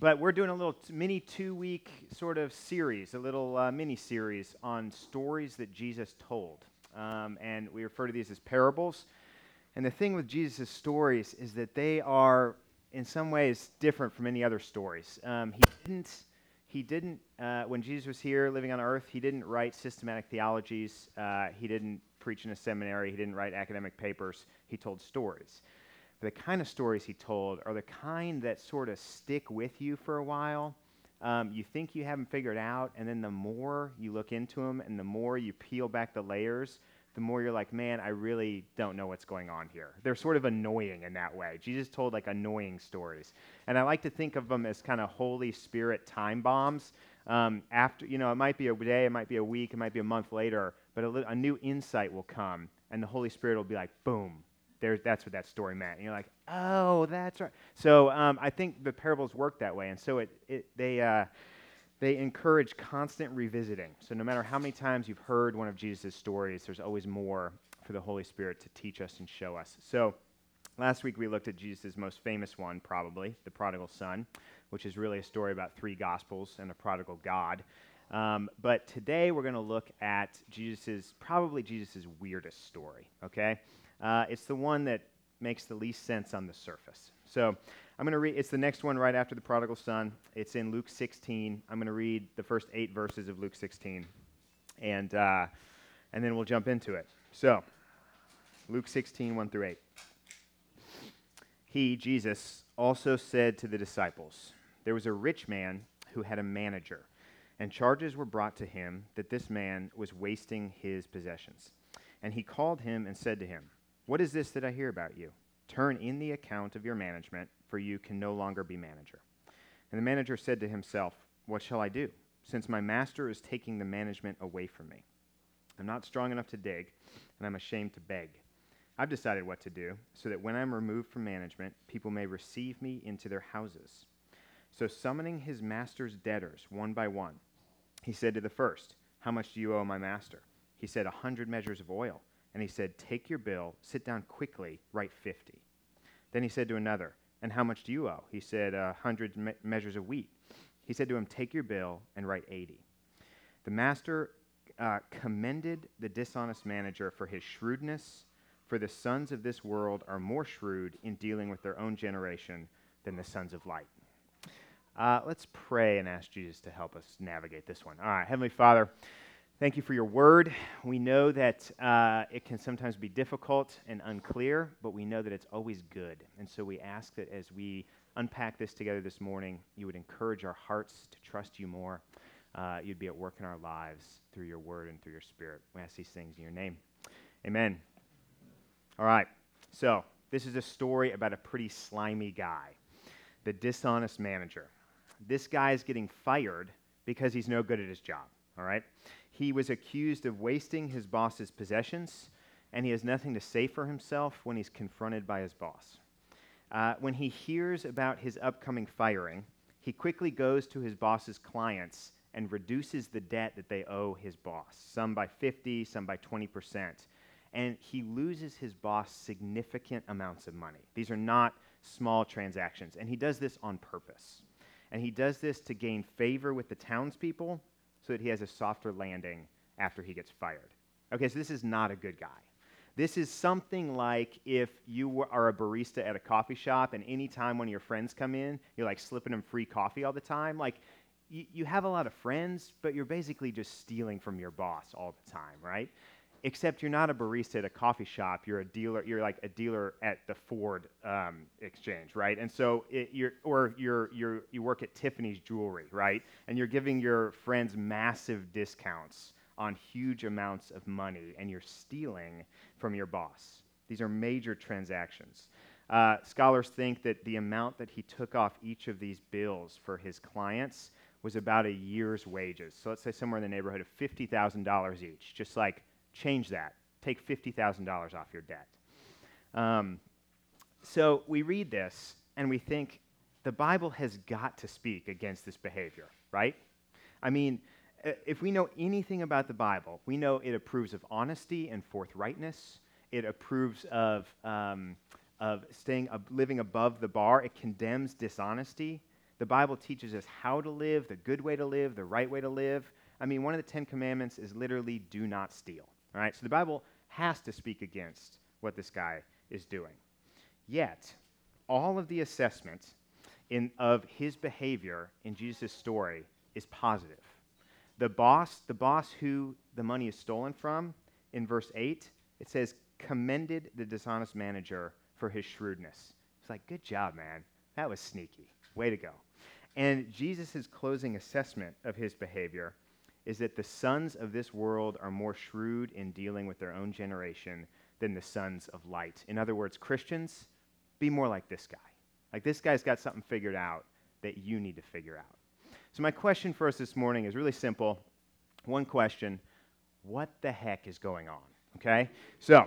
but we're doing a little mini two week sort of series, a little uh, mini series on stories that Jesus told. Um, and we refer to these as parables. And the thing with Jesus' stories is that they are, in some ways, different from any other stories. Um, he didn't, he didn't uh, when Jesus was here living on earth, he didn't write systematic theologies. Uh, he didn't preach in a seminary. He didn't write academic papers. He told stories the kind of stories he told are the kind that sort of stick with you for a while. Um, you think you have them figured out, and then the more you look into them and the more you peel back the layers, the more you're like, man, I really don't know what's going on here. They're sort of annoying in that way. Jesus told like annoying stories. And I like to think of them as kind of Holy Spirit time bombs. Um, after, you know, it might be a day, it might be a week, it might be a month later, but a, a new insight will come, and the Holy Spirit will be like, boom, there's, that's what that story meant. And you're like, oh, that's right. So um, I think the parables work that way. And so it, it, they, uh, they encourage constant revisiting. So no matter how many times you've heard one of Jesus' stories, there's always more for the Holy Spirit to teach us and show us. So last week we looked at Jesus' most famous one, probably, the prodigal son, which is really a story about three gospels and a prodigal God. Um, but today we're going to look at Jesus' probably Jesus' weirdest story, okay? Uh, it's the one that makes the least sense on the surface. So I'm going to read, it's the next one right after the prodigal son. It's in Luke 16. I'm going to read the first eight verses of Luke 16, and, uh, and then we'll jump into it. So, Luke 16, 1 through 8. He, Jesus, also said to the disciples, There was a rich man who had a manager, and charges were brought to him that this man was wasting his possessions. And he called him and said to him, what is this that I hear about you? Turn in the account of your management, for you can no longer be manager. And the manager said to himself, What shall I do, since my master is taking the management away from me? I'm not strong enough to dig, and I'm ashamed to beg. I've decided what to do, so that when I'm removed from management, people may receive me into their houses. So, summoning his master's debtors one by one, he said to the first, How much do you owe my master? He said, A hundred measures of oil. And he said, Take your bill, sit down quickly, write 50. Then he said to another, And how much do you owe? He said, A hundred me- measures of wheat. He said to him, Take your bill and write 80. The master uh, commended the dishonest manager for his shrewdness, for the sons of this world are more shrewd in dealing with their own generation than the sons of light. Uh, let's pray and ask Jesus to help us navigate this one. All right, Heavenly Father, Thank you for your word. We know that uh, it can sometimes be difficult and unclear, but we know that it's always good. And so we ask that as we unpack this together this morning, you would encourage our hearts to trust you more. Uh, you'd be at work in our lives through your word and through your spirit. We ask these things in your name. Amen. All right. So, this is a story about a pretty slimy guy, the dishonest manager. This guy is getting fired because he's no good at his job. All right? He was accused of wasting his boss's possessions, and he has nothing to say for himself when he's confronted by his boss. Uh, when he hears about his upcoming firing, he quickly goes to his boss's clients and reduces the debt that they owe his boss, some by 50, some by 20%. And he loses his boss significant amounts of money. These are not small transactions. And he does this on purpose. And he does this to gain favor with the townspeople so that he has a softer landing after he gets fired. Okay, so this is not a good guy. This is something like if you are a barista at a coffee shop and anytime one of your friends come in, you're like slipping them free coffee all the time. Like, you, you have a lot of friends, but you're basically just stealing from your boss all the time, right? Except you're not a barista at a coffee shop. You're a dealer. You're like a dealer at the Ford um, exchange, right? And so it, you're, or you're, you're, you work at Tiffany's Jewelry, right? And you're giving your friends massive discounts on huge amounts of money, and you're stealing from your boss. These are major transactions. Uh, scholars think that the amount that he took off each of these bills for his clients was about a year's wages. So let's say somewhere in the neighborhood of $50,000 each, just like change that. Take $50,000 off your debt. Um, so we read this and we think the Bible has got to speak against this behavior, right? I mean, if we know anything about the Bible, we know it approves of honesty and forthrightness. It approves of, um, of staying, living above the bar. It condemns dishonesty. The Bible teaches us how to live, the good way to live, the right way to live. I mean, one of the Ten Commandments is literally do not steal. All right? So the Bible has to speak against what this guy is doing. Yet, all of the assessment in, of his behavior in Jesus' story is positive. The boss, the boss who the money is stolen from, in verse 8, it says, commended the dishonest manager for his shrewdness. It's like, good job, man. That was sneaky. Way to go. And Jesus' closing assessment of his behavior is that the sons of this world are more shrewd in dealing with their own generation than the sons of light. In other words, Christians, be more like this guy. Like this guy's got something figured out that you need to figure out. So, my question for us this morning is really simple. One question What the heck is going on? Okay? So,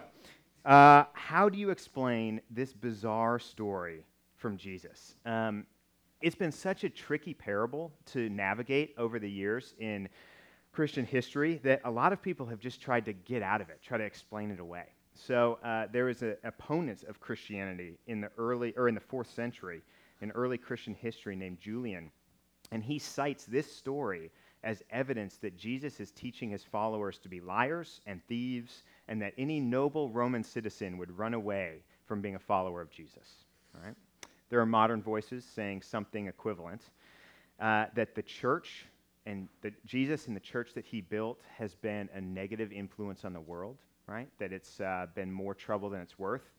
uh, how do you explain this bizarre story from Jesus? Um, it's been such a tricky parable to navigate over the years in Christian history that a lot of people have just tried to get out of it, try to explain it away. So uh, there was an opponent of Christianity in the early or in the fourth century in early Christian history named Julian, and he cites this story as evidence that Jesus is teaching his followers to be liars and thieves, and that any noble Roman citizen would run away from being a follower of Jesus. Right? There are modern voices saying something equivalent uh, that the church and that Jesus and the church that he built has been a negative influence on the world, right? That it's uh, been more trouble than it's worth,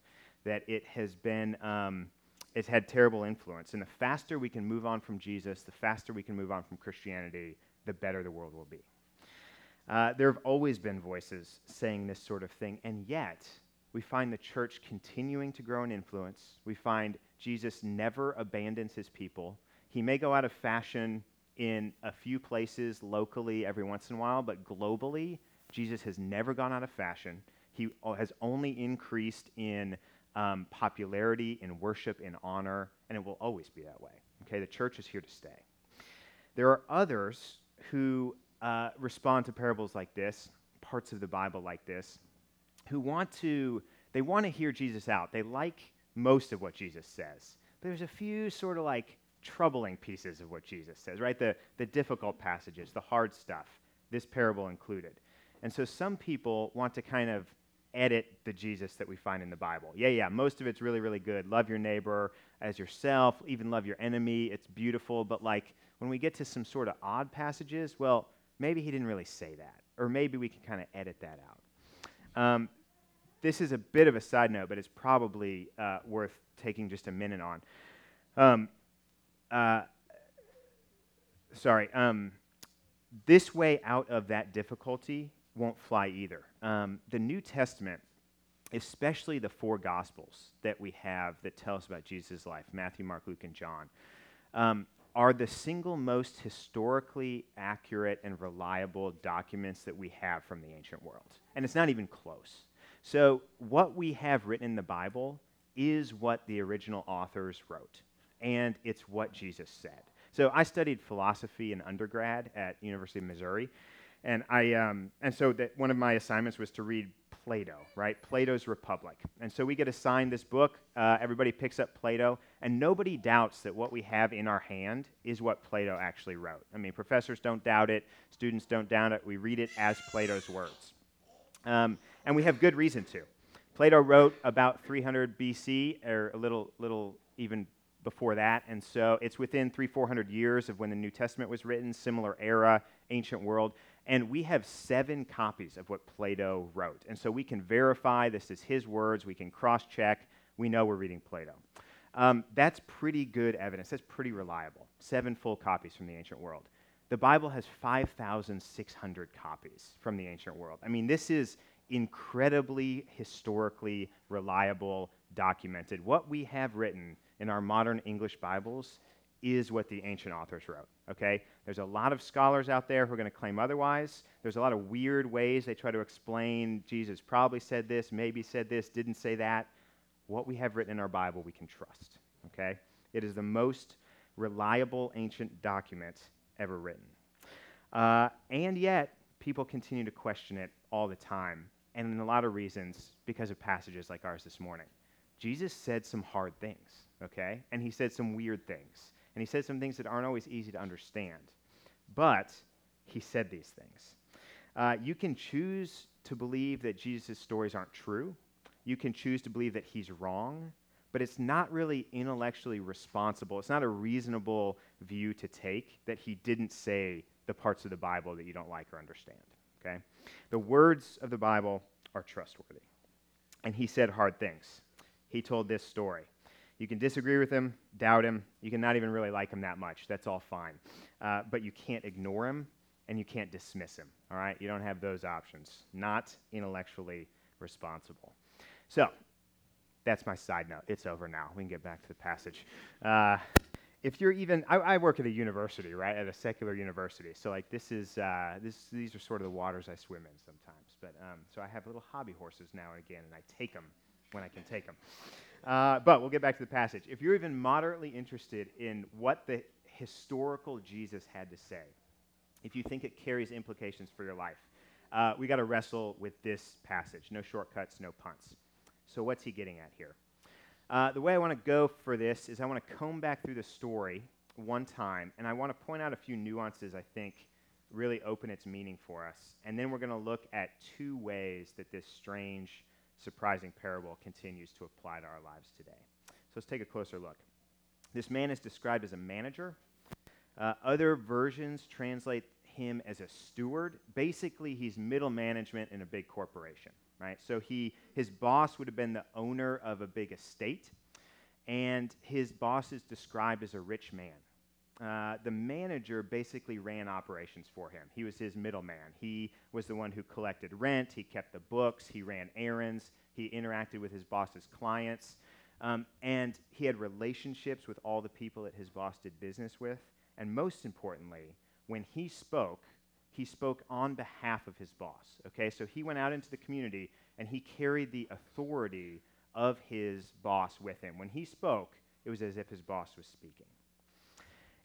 that it has been, um, it's had terrible influence. And the faster we can move on from Jesus, the faster we can move on from Christianity, the better the world will be. Uh, there have always been voices saying this sort of thing, and yet we find the church continuing to grow in influence. We find Jesus never abandons his people. He may go out of fashion in a few places locally every once in a while, but globally, Jesus has never gone out of fashion. He has only increased in um, popularity, in worship, in honor, and it will always be that way. Okay, the church is here to stay. There are others who uh, respond to parables like this, parts of the Bible like this, who want to they want to hear Jesus out. They like most of what Jesus says. But there's a few sort of like troubling pieces of what Jesus says, right? The, the difficult passages, the hard stuff, this parable included. And so some people want to kind of edit the Jesus that we find in the Bible. Yeah, yeah, most of it's really, really good. Love your neighbor as yourself, even love your enemy. It's beautiful. But like when we get to some sort of odd passages, well, maybe he didn't really say that. Or maybe we can kind of edit that out. Um, this is a bit of a side note, but it's probably uh, worth taking just a minute on. Um, uh, sorry, um, this way out of that difficulty won't fly either. Um, the New Testament, especially the four Gospels that we have that tell us about Jesus' life Matthew, Mark, Luke, and John um, are the single most historically accurate and reliable documents that we have from the ancient world. And it's not even close. So, what we have written in the Bible is what the original authors wrote and it's what Jesus said. So I studied philosophy in undergrad at University of Missouri, and I um, and so that one of my assignments was to read Plato, right? Plato's Republic, and so we get assigned this book. Uh, everybody picks up Plato, and nobody doubts that what we have in our hand is what Plato actually wrote. I mean, professors don't doubt it, students don't doubt it. We read it as Plato's words, um, and we have good reason to. Plato wrote about 300 BC, or a little little even before that. And so it's within three, 400 years of when the New Testament was written, similar era, ancient world. And we have seven copies of what Plato wrote. And so we can verify this is his words, we can cross check, we know we're reading Plato. Um, that's pretty good evidence. That's pretty reliable. Seven full copies from the ancient world. The Bible has 5,600 copies from the ancient world. I mean, this is incredibly historically reliable, documented. What we have written in our modern English Bibles is what the ancient authors wrote. Okay? There's a lot of scholars out there who are going to claim otherwise. There's a lot of weird ways they try to explain Jesus probably said this, maybe said this, didn't say that. What we have written in our Bible, we can trust. Okay? It is the most reliable ancient document ever written. Uh, and yet, people continue to question it all the time, and in a lot of reasons because of passages like ours this morning. Jesus said some hard things okay? And he said some weird things. And he said some things that aren't always easy to understand. But he said these things. Uh, you can choose to believe that Jesus' stories aren't true. You can choose to believe that he's wrong, but it's not really intellectually responsible. It's not a reasonable view to take that he didn't say the parts of the Bible that you don't like or understand. Okay? The words of the Bible are trustworthy. And he said hard things. He told this story. You can disagree with him, doubt him. You can not even really like him that much. That's all fine. Uh, but you can't ignore him and you can't dismiss him. All right? You don't have those options. Not intellectually responsible. So, that's my side note. It's over now. We can get back to the passage. Uh, if you're even, I, I, work at a university, right, at a secular university. So like this is, uh, this, these are sort of the waters I swim in sometimes. But um, so I have little hobby horses now and again, and I take them when I can take them. Uh, but we'll get back to the passage. If you're even moderately interested in what the historical Jesus had to say, if you think it carries implications for your life, uh, we got to wrestle with this passage. No shortcuts, no punts. So what's he getting at here? Uh, the way I want to go for this is I want to comb back through the story one time, and I want to point out a few nuances I think really open its meaning for us. And then we're going to look at two ways that this strange, surprising parable continues to apply to our lives today. So let's take a closer look. This man is described as a manager. Uh, other versions translate him as a steward. Basically, he's middle management in a big corporation right? So he, his boss would have been the owner of a big estate, and his boss is described as a rich man. Uh, the manager basically ran operations for him. He was his middleman. He was the one who collected rent, he kept the books, he ran errands, he interacted with his boss's clients, um, and he had relationships with all the people that his boss did business with. And most importantly, when he spoke, he spoke on behalf of his boss. Okay, so he went out into the community and he carried the authority of his boss with him. When he spoke, it was as if his boss was speaking.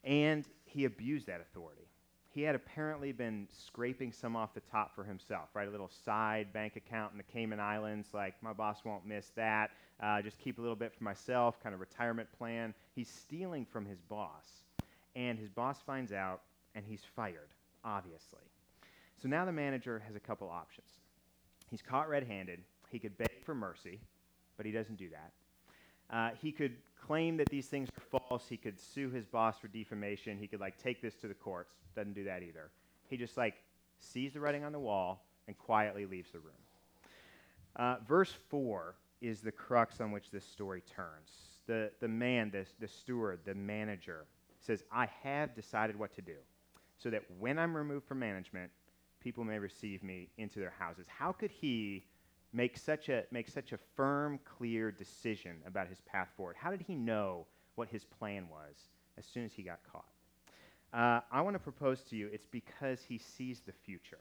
And he abused that authority. He had apparently been scraping some off the top for himself, right? A little side bank account in the Cayman Islands, like my boss won't miss that. Uh, just keep a little bit for myself, kind of retirement plan. He's stealing from his boss. And his boss finds out, and he's fired obviously. So now the manager has a couple options. He's caught red handed. He could beg for mercy, but he doesn't do that. Uh, he could claim that these things are false. He could sue his boss for defamation. He could like take this to the courts. Doesn't do that either. He just like sees the writing on the wall and quietly leaves the room. Uh, verse 4 is the crux on which this story turns. The, the man, the, the steward, the manager, says, I have decided what to do so that when I'm removed from management, people may receive me into their houses. How could he make such a, make such a firm, clear decision about his path forward? How did he know what his plan was as soon as he got caught? Uh, I want to propose to you it's because he sees the future,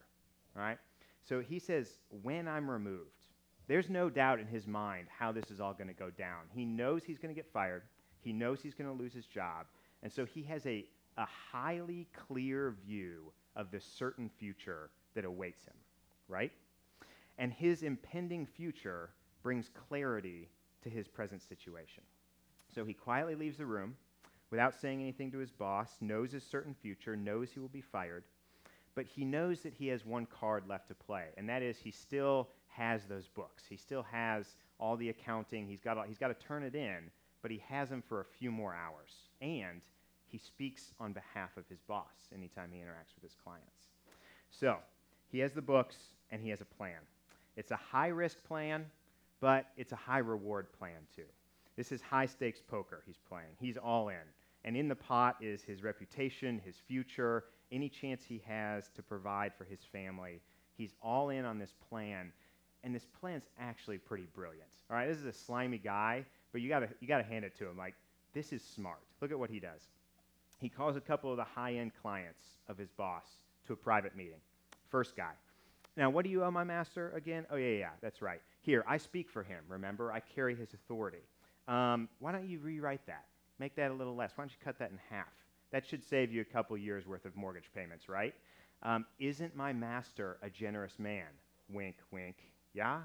right? So he says, when I'm removed, there's no doubt in his mind how this is all going to go down. He knows he's going to get fired. He knows he's going to lose his job. And so he has a, a highly clear view of the certain future that awaits him, right? And his impending future brings clarity to his present situation. So he quietly leaves the room without saying anything to his boss, knows his certain future, knows he will be fired, but he knows that he has one card left to play, and that is he still has those books. He still has all the accounting. He's got, he's got to turn it in, but he has them for a few more hours. And he speaks on behalf of his boss anytime he interacts with his clients. So, he has the books and he has a plan. It's a high risk plan, but it's a high reward plan too. This is high stakes poker he's playing. He's all in. And in the pot is his reputation, his future, any chance he has to provide for his family. He's all in on this plan. And this plan's actually pretty brilliant. All right, this is a slimy guy, but you gotta, you gotta hand it to him. Like, this is smart. Look at what he does he calls a couple of the high end clients of his boss to a private meeting. First guy. Now, what do you owe my master again? Oh, yeah, yeah, that's right. Here, I speak for him, remember? I carry his authority. Um, why don't you rewrite that? Make that a little less. Why don't you cut that in half? That should save you a couple years worth of mortgage payments, right? Um, isn't my master a generous man? Wink, wink. Yeah?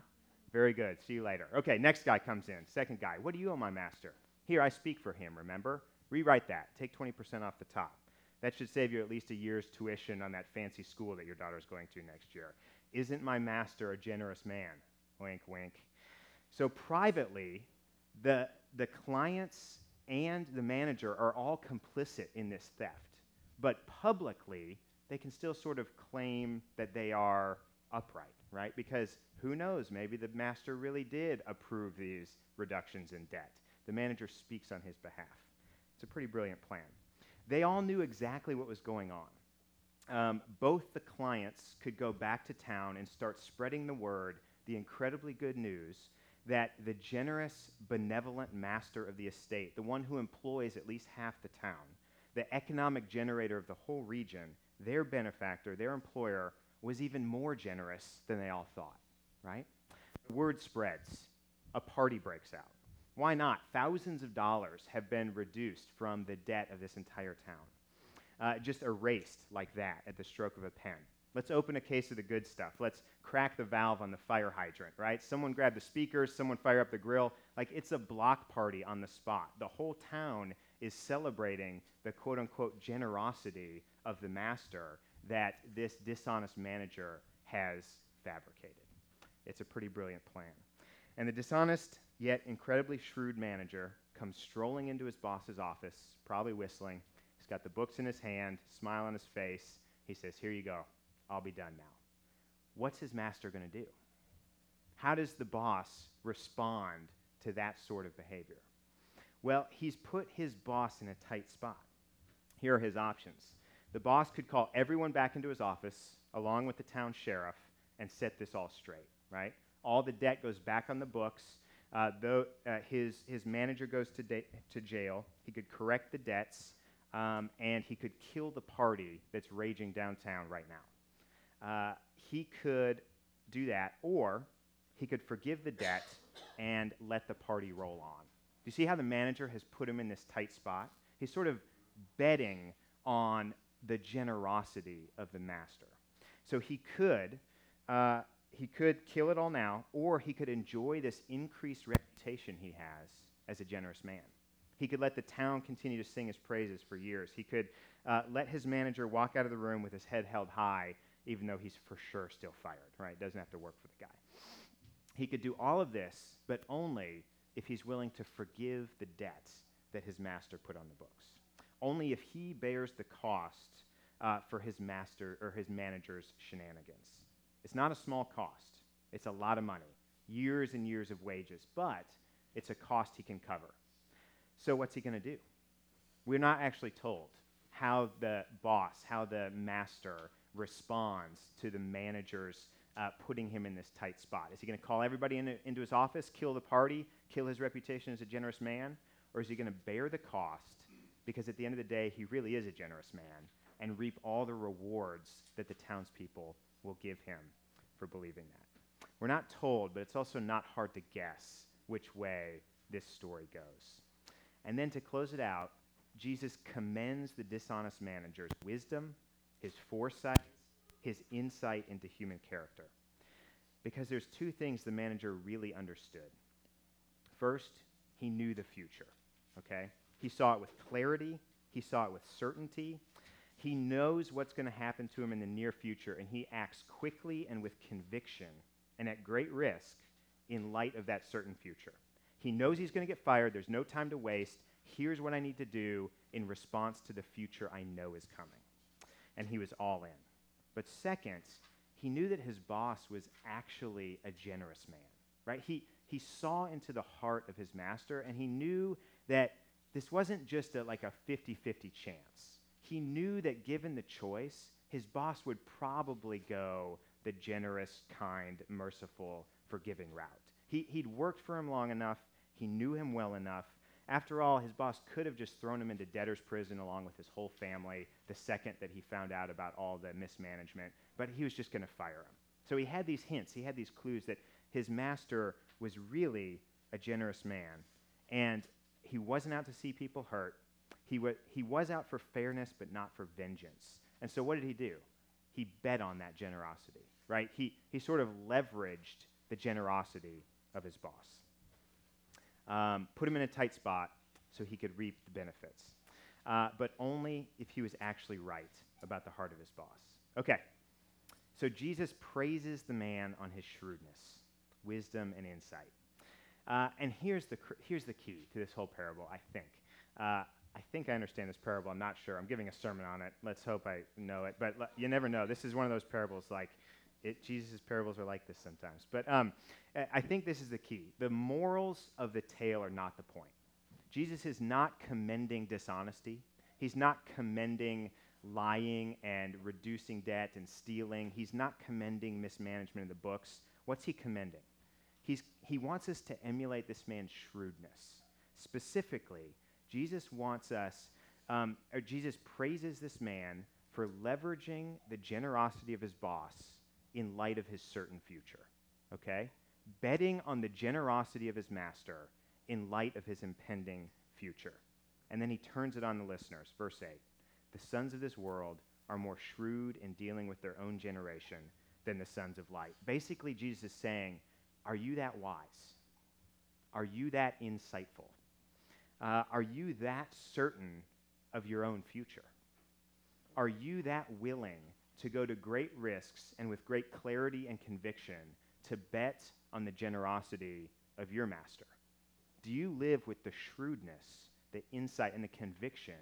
Very good. See you later. Okay, next guy comes in. Second guy. What do you owe my master? Here, I speak for him, remember? Rewrite that. Take 20% off the top. That should save you at least a year's tuition on that fancy school that your daughter's going to next year. Isn't my master a generous man? Wink, wink. So, privately, the, the clients and the manager are all complicit in this theft. But publicly, they can still sort of claim that they are upright, right? Because who knows, maybe the master really did approve these reductions in debt. The manager speaks on his behalf. It's a pretty brilliant plan. They all knew exactly what was going on. Um, both the clients could go back to town and start spreading the word, the incredibly good news, that the generous, benevolent master of the estate, the one who employs at least half the town, the economic generator of the whole region, their benefactor, their employer, was even more generous than they all thought, right? The word spreads. A party breaks out. Why not? Thousands of dollars have been reduced from the debt of this entire town. Uh, just erased like that at the stroke of a pen. Let's open a case of the good stuff. Let's crack the valve on the fire hydrant, right? Someone grab the speakers, someone fire up the grill. Like it's a block party on the spot. The whole town is celebrating the quote unquote generosity of the master that this dishonest manager has fabricated. It's a pretty brilliant plan. And the dishonest yet incredibly shrewd manager comes strolling into his boss's office, probably whistling. Got the books in his hand, smile on his face. He says, Here you go. I'll be done now. What's his master going to do? How does the boss respond to that sort of behavior? Well, he's put his boss in a tight spot. Here are his options. The boss could call everyone back into his office, along with the town sheriff, and set this all straight, right? All the debt goes back on the books. Uh, though uh, his, his manager goes to, da- to jail, he could correct the debts, um, and he could kill the party that's raging downtown right now. Uh, he could do that, or he could forgive the debt and let the party roll on. Do you see how the manager has put him in this tight spot? He's sort of betting on the generosity of the master. So he could uh, he could kill it all now, or he could enjoy this increased reputation he has as a generous man. He could let the town continue to sing his praises for years. He could uh, let his manager walk out of the room with his head held high, even though he's for sure still fired, right? Doesn't have to work for the guy. He could do all of this, but only if he's willing to forgive the debts that his master put on the books. Only if he bears the cost uh, for his master or his manager's shenanigans. It's not a small cost, it's a lot of money, years and years of wages, but it's a cost he can cover. So, what's he going to do? We're not actually told how the boss, how the master responds to the manager's uh, putting him in this tight spot. Is he going to call everybody in, into his office, kill the party, kill his reputation as a generous man? Or is he going to bear the cost because at the end of the day, he really is a generous man and reap all the rewards that the townspeople will give him for believing that. We're not told, but it's also not hard to guess which way this story goes. And then to close it out, Jesus commends the dishonest manager's wisdom, his foresight, his insight into human character. Because there's two things the manager really understood. First, he knew the future, okay? He saw it with clarity, he saw it with certainty, he knows what's going to happen to him in the near future, and he acts quickly and with conviction and at great risk in light of that certain future. He knows he's going to get fired. There's no time to waste. Here's what I need to do in response to the future I know is coming. And he was all in. But second, he knew that his boss was actually a generous man, right? He, he saw into the heart of his master, and he knew that this wasn't just a, like a 50 50 chance he knew that given the choice, his boss would probably go the generous, kind, merciful, forgiving route. He, he'd worked for him long enough, he knew him well enough. After all, his boss could have just thrown him into debtor's prison along with his whole family the second that he found out about all the mismanagement, but he was just going to fire him. So he had these hints, he had these clues that his master was really a generous man, and he wasn't out to see people hurt. He, wa- he was out for fairness, but not for vengeance. And so what did he do? He bet on that generosity, right? He, he sort of leveraged the generosity of his boss. Um, put him in a tight spot so he could reap the benefits. uh, but only if he was actually right about the heart of his boss. Okay, so Jesus praises the man on his shrewdness, wisdom, and insight. Uh, and here's the, here's the key to this whole parable, I think. Uh, I think I understand this parable. I'm not sure. I'm giving a sermon on it. Let's hope I know it. But you never know. This is one of those parables like Jesus' parables are like this sometimes. But um, I think this is the key. The morals of the tale are not the point. Jesus is not commending dishonesty, he's not commending lying and reducing debt and stealing. He's not commending mismanagement of the books. What's he commending? He's, he wants us to emulate this man's shrewdness. Specifically, Jesus wants us, um, or Jesus praises this man for leveraging the generosity of his boss in light of his certain future. Okay? Betting on the generosity of his master in light of his impending future. And then he turns it on the listeners. Verse 8 The sons of this world are more shrewd in dealing with their own generation than the sons of light. Basically, Jesus is saying, Are you that wise? Are you that insightful? Uh, are you that certain of your own future? Are you that willing to go to great risks and with great clarity and conviction to bet on the generosity of your master? Do you live with the shrewdness, the insight, and the conviction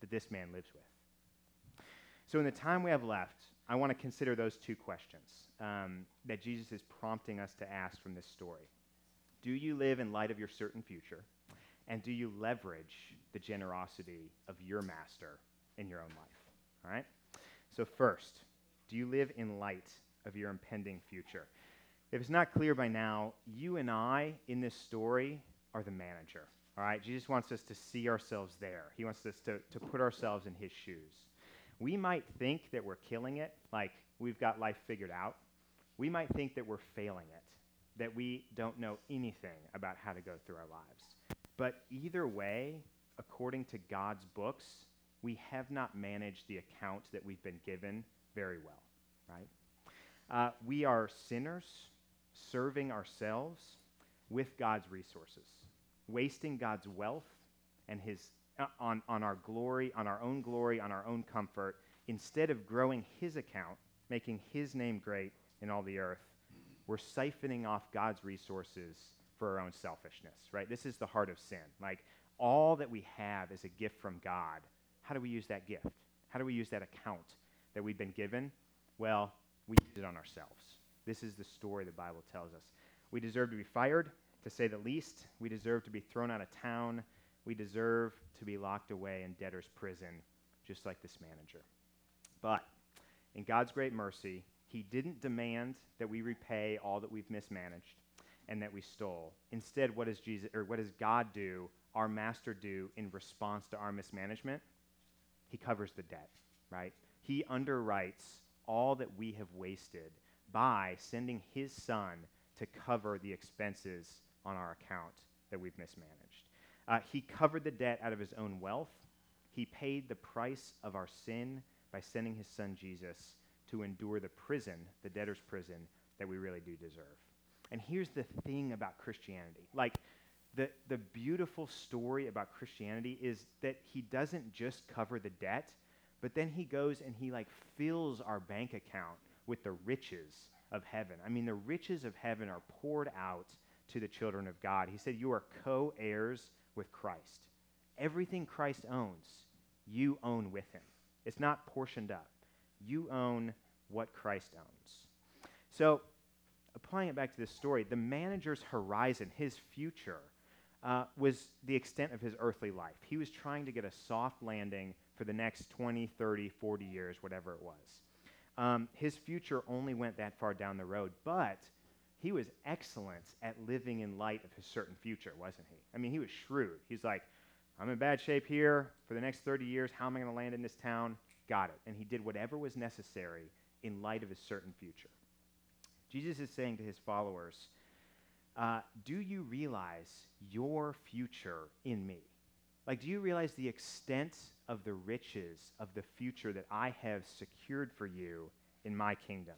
that this man lives with? So, in the time we have left, I want to consider those two questions um, that Jesus is prompting us to ask from this story. Do you live in light of your certain future? And do you leverage the generosity of your master in your own life? All right? So, first, do you live in light of your impending future? If it's not clear by now, you and I in this story are the manager. All right? Jesus wants us to see ourselves there, He wants us to, to put ourselves in His shoes. We might think that we're killing it, like we've got life figured out. We might think that we're failing it, that we don't know anything about how to go through our lives. But either way, according to God's books, we have not managed the account that we've been given very well, right? Uh, we are sinners serving ourselves with God's resources, wasting God's wealth and his uh, on, on our glory, on our own glory, on our own comfort, instead of growing his account, making his name great in all the earth, we're siphoning off God's resources for our own selfishness, right? This is the heart of sin. Like, all that we have is a gift from God. How do we use that gift? How do we use that account that we've been given? Well, we use it on ourselves. This is the story the Bible tells us. We deserve to be fired, to say the least. We deserve to be thrown out of town. We deserve to be locked away in debtor's prison, just like this manager. But in God's great mercy, He didn't demand that we repay all that we've mismanaged and that we stole. Instead, what does Jesus or what does God do, our master do in response to our mismanagement? He covers the debt, right? He underwrites all that we have wasted by sending his son to cover the expenses on our account that we've mismanaged. Uh, he covered the debt out of his own wealth. He paid the price of our sin by sending his son Jesus to endure the prison, the debtor's prison, that we really do deserve. And here's the thing about Christianity. Like, the, the beautiful story about Christianity is that he doesn't just cover the debt, but then he goes and he like fills our bank account with the riches of heaven. I mean, the riches of heaven are poured out to the children of God. He said, You are co heirs with Christ. Everything Christ owns, you own with him. It's not portioned up. You own what Christ owns. So, applying it back to this story, the manager's horizon, his future, uh, was the extent of his earthly life. He was trying to get a soft landing for the next 20, 30, 40 years, whatever it was. Um, his future only went that far down the road, but he was excellent at living in light of his certain future, wasn't he? I mean, he was shrewd. He's like, I'm in bad shape here for the next 30 years. How am I going to land in this town? Got it. And he did whatever was necessary in light of his certain future. Jesus is saying to his followers, uh, Do you realize your future in me? Like, do you realize the extent of the riches of the future that I have secured for you in my kingdom?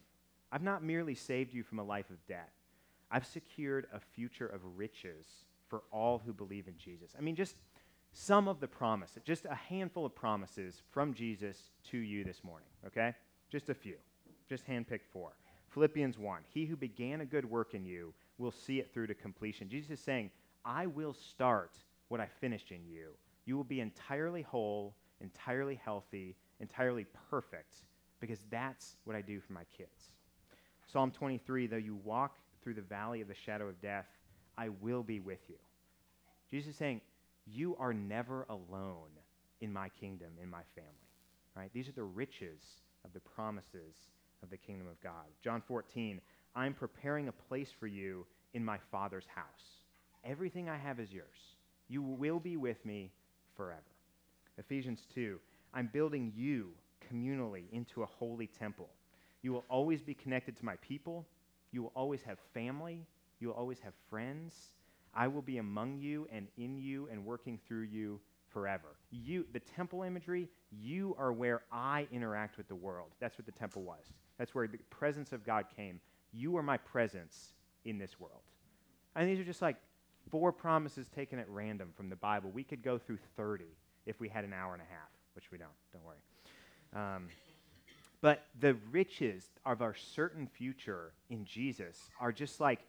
I've not merely saved you from a life of debt, I've secured a future of riches for all who believe in Jesus. I mean, just some of the promise, just a handful of promises from Jesus to you this morning, okay? Just a few. Just handpicked four. Philippians 1 He who began a good work in you will see it through to completion. Jesus is saying, I will start what I finished in you. You will be entirely whole, entirely healthy, entirely perfect, because that's what I do for my kids. Psalm 23 Though you walk through the valley of the shadow of death, I will be with you. Jesus is saying, You are never alone in my kingdom, in my family. Right? These are the riches of the promises of the kingdom of God. John 14, I'm preparing a place for you in my Father's house. Everything I have is yours. You will be with me forever. Ephesians 2, I'm building you communally into a holy temple. You will always be connected to my people. You will always have family. You will always have friends. I will be among you and in you and working through you forever. You, the temple imagery, you are where I interact with the world. That's what the temple was. That's where the presence of God came. You are my presence in this world. And these are just like four promises taken at random from the Bible. We could go through 30 if we had an hour and a half, which we don't. Don't worry. Um, but the riches of our certain future in Jesus are just like,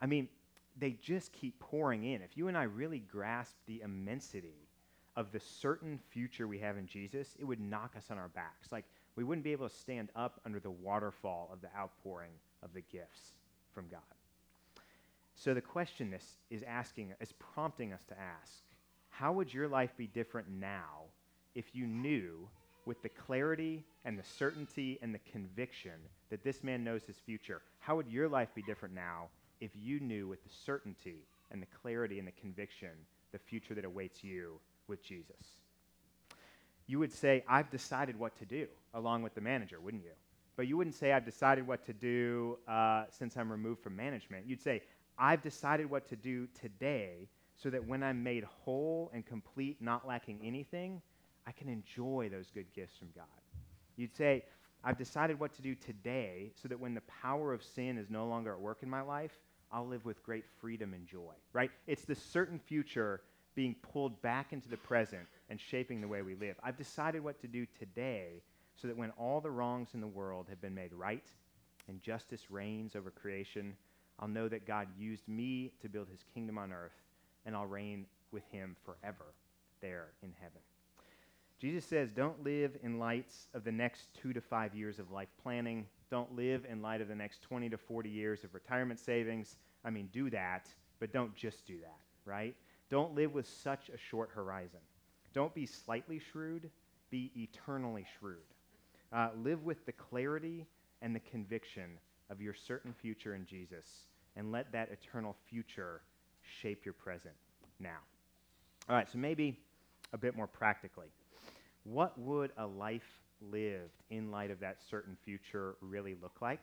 I mean, they just keep pouring in. If you and I really grasp the immensity of the certain future we have in Jesus, it would knock us on our backs. Like, we wouldn't be able to stand up under the waterfall of the outpouring of the gifts from God. So the question this is asking, is prompting us to ask, how would your life be different now if you knew with the clarity and the certainty and the conviction that this man knows his future? How would your life be different now if you knew with the certainty and the clarity and the conviction the future that awaits you with Jesus? you would say, I've decided what to do, along with the manager, wouldn't you? But you wouldn't say, I've decided what to do uh, since I'm removed from management. You'd say, I've decided what to do today so that when I'm made whole and complete, not lacking anything, I can enjoy those good gifts from God. You'd say, I've decided what to do today so that when the power of sin is no longer at work in my life, I'll live with great freedom and joy, right? It's the certain future being pulled back into the present and shaping the way we live. I've decided what to do today so that when all the wrongs in the world have been made right and justice reigns over creation, I'll know that God used me to build his kingdom on earth, and I'll reign with him forever there in heaven. Jesus says, don't live in light of the next two to five years of life planning. Don't live in light of the next 20 to 40 years of retirement savings. I mean, do that, but don't just do that, right? Don't live with such a short horizon. Don't be slightly shrewd, be eternally shrewd. Uh, live with the clarity and the conviction of your certain future in Jesus, and let that eternal future shape your present now. All right, so maybe a bit more practically. What would a life lived in light of that certain future really look like?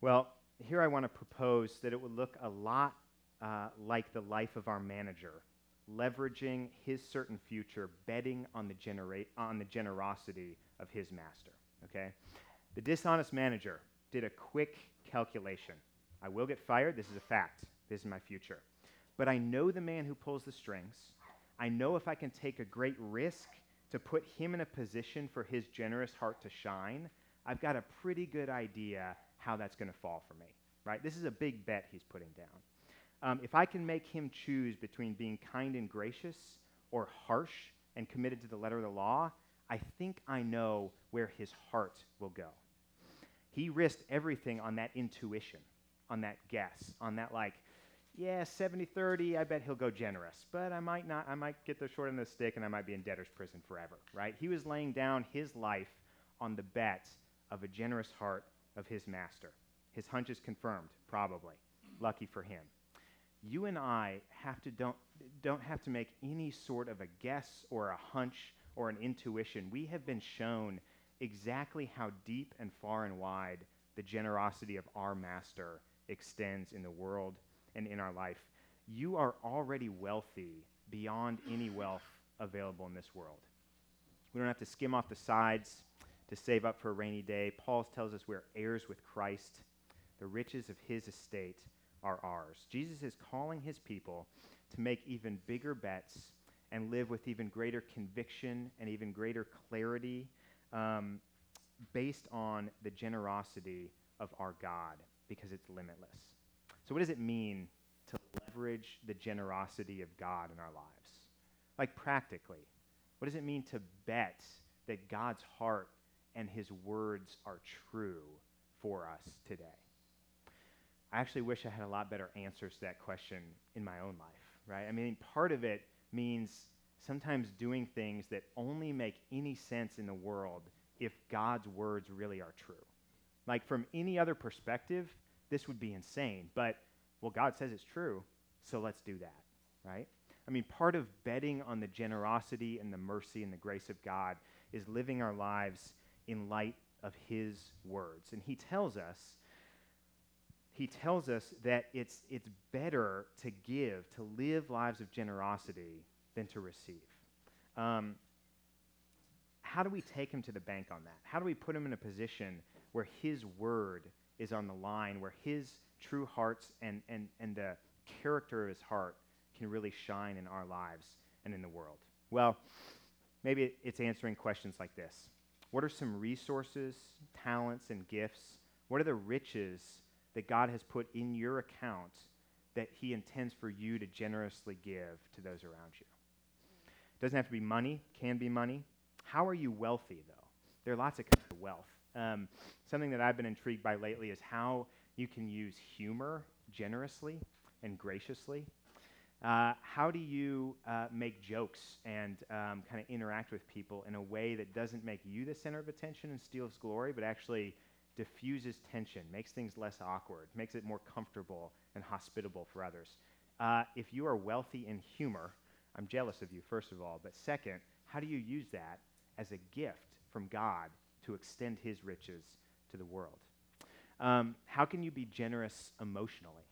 Well, here I want to propose that it would look a lot uh, like the life of our manager, leveraging his certain future, betting on the, genera- on the generosity of his master. Okay? The dishonest manager did a quick calculation. I will get fired. This is a fact. This is my future. But I know the man who pulls the strings. I know if I can take a great risk to put him in a position for his generous heart to shine, I've got a pretty good idea how that's going to fall for me. Right? This is a big bet he's putting down. Um, if I can make him choose between being kind and gracious or harsh and committed to the letter of the law, I think I know where his heart will go. He risked everything on that intuition, on that guess, on that, like, yeah, 70 30, I bet he'll go generous, but I might not, I might get the short end of the stick and I might be in debtor's prison forever, right? He was laying down his life on the bet of a generous heart of his master. His hunch is confirmed, probably. Lucky for him you and I have to don't, don't have to make any sort of a guess or a hunch or an intuition. We have been shown exactly how deep and far and wide the generosity of our master extends in the world and in our life. You are already wealthy beyond any wealth available in this world. We don't have to skim off the sides to save up for a rainy day. Paul tells us we're heirs with Christ, the riches of his estate are ours. Jesus is calling his people to make even bigger bets and live with even greater conviction and even greater clarity um, based on the generosity of our God because it's limitless. So, what does it mean to leverage the generosity of God in our lives? Like, practically, what does it mean to bet that God's heart and his words are true for us today? I actually wish I had a lot better answers to that question in my own life, right? I mean, part of it means sometimes doing things that only make any sense in the world if God's words really are true. Like, from any other perspective, this would be insane. But, well, God says it's true, so let's do that, right? I mean, part of betting on the generosity and the mercy and the grace of God is living our lives in light of His words. And He tells us, He tells us that it's, it's better to give, to live lives of generosity than to receive. Um, how do we take Him to the bank on that? How do we put Him in a position where His word is on the line, where His true hearts and, and, and the character of His heart can really shine in our lives and in the world? Well, maybe it's answering questions like this What are some resources, talents, and gifts? What are the riches that God has put in your account that He intends for you to generously give to those around you? It doesn't have to be money, can be money. How are you wealthy, though? There are lots of kinds of wealth. Um, something that I've been intrigued by lately is how you can use humor generously and graciously. Uh, how do you uh, make jokes and um, kind of interact with people in a way that doesn't make you the center of attention and steals glory, but actually diffuses tension, makes things less awkward, makes it more comfortable and hospitable for others? Uh, if you are wealthy in humor, I'm jealous of you, first of all, but second, how do you use that as a gift from God to extend His riches to the world? Um, how can you be generous emotionally?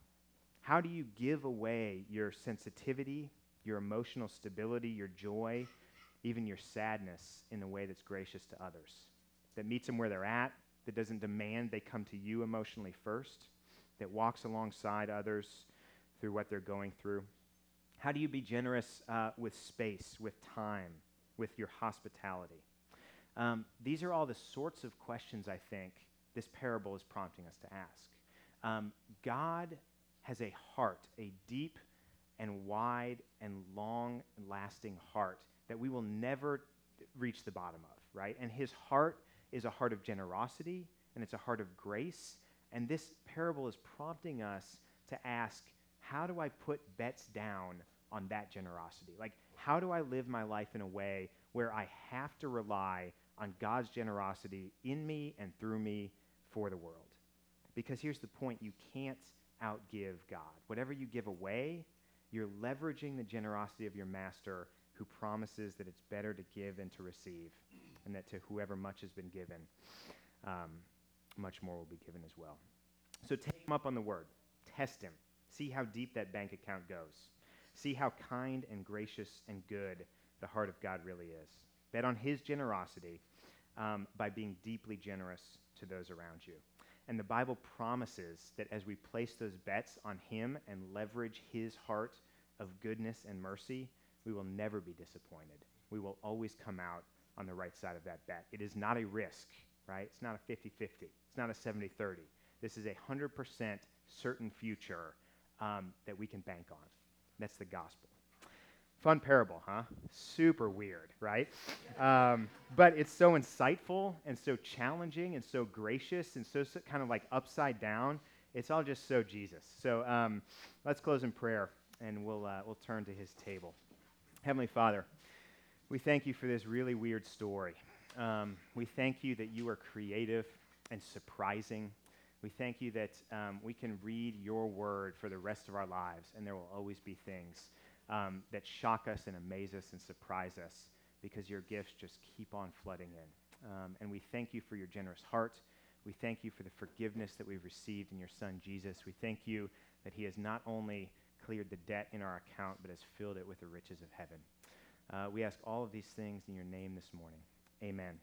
How do you give away your sensitivity, your emotional stability, your joy, even your sadness in a way that's gracious to others? That meets them where they're at, that doesn't demand they come to you emotionally first, that walks alongside others through what they're going through? How do you be generous uh, with space, with time, with your hospitality? Um, these are all the sorts of questions I think this parable is prompting us to ask. Um, God has a heart, a deep and wide and long lasting heart that we will never reach the bottom of, right? And his heart is a heart of generosity and it's a heart of grace. And this parable is prompting us to ask how do I put bets down on that generosity? Like, how do I live my life in a way where I have to rely on God's generosity in me and through me for the world? Because here's the point you can't outgive God. Whatever you give away, you're leveraging the generosity of your master who promises that it's better to give than to receive, and that to whoever much has been given, um, much more will be given as well. So take him up on the word, test him, see how deep that bank account goes, see how kind and gracious and good the heart of God really is. Bet on his generosity um, by being deeply generous to those around you. And the Bible promises that as we place those bets on Him and leverage His heart of goodness and mercy, we will never be disappointed. We will always come out on the right side of that bet. It is not a risk, right? It's not a 50 50, it's not a 70 30. This is a 100% certain future um, that we can bank on. That's the gospel. Fun parable, huh? Super weird, right? Um, but it's so insightful and so challenging and so gracious and so, so kind of like upside down. It's all just so Jesus. So um, let's close in prayer and we'll, uh, we'll turn to his table. Heavenly Father, we thank you for this really weird story. Um, we thank you that you are creative and surprising. We thank you that um, we can read your word for the rest of our lives, and there will always be things um, that shock us and amaze us and surprise us because your gifts just keep on flooding in. Um, and we thank you for your generous heart. We thank you for the forgiveness that we've received in your Son, Jesus. We thank you that he has not only cleared the debt in our account, but has filled it with the riches of heaven. Uh, we ask all of these things in your name this morning. Amen.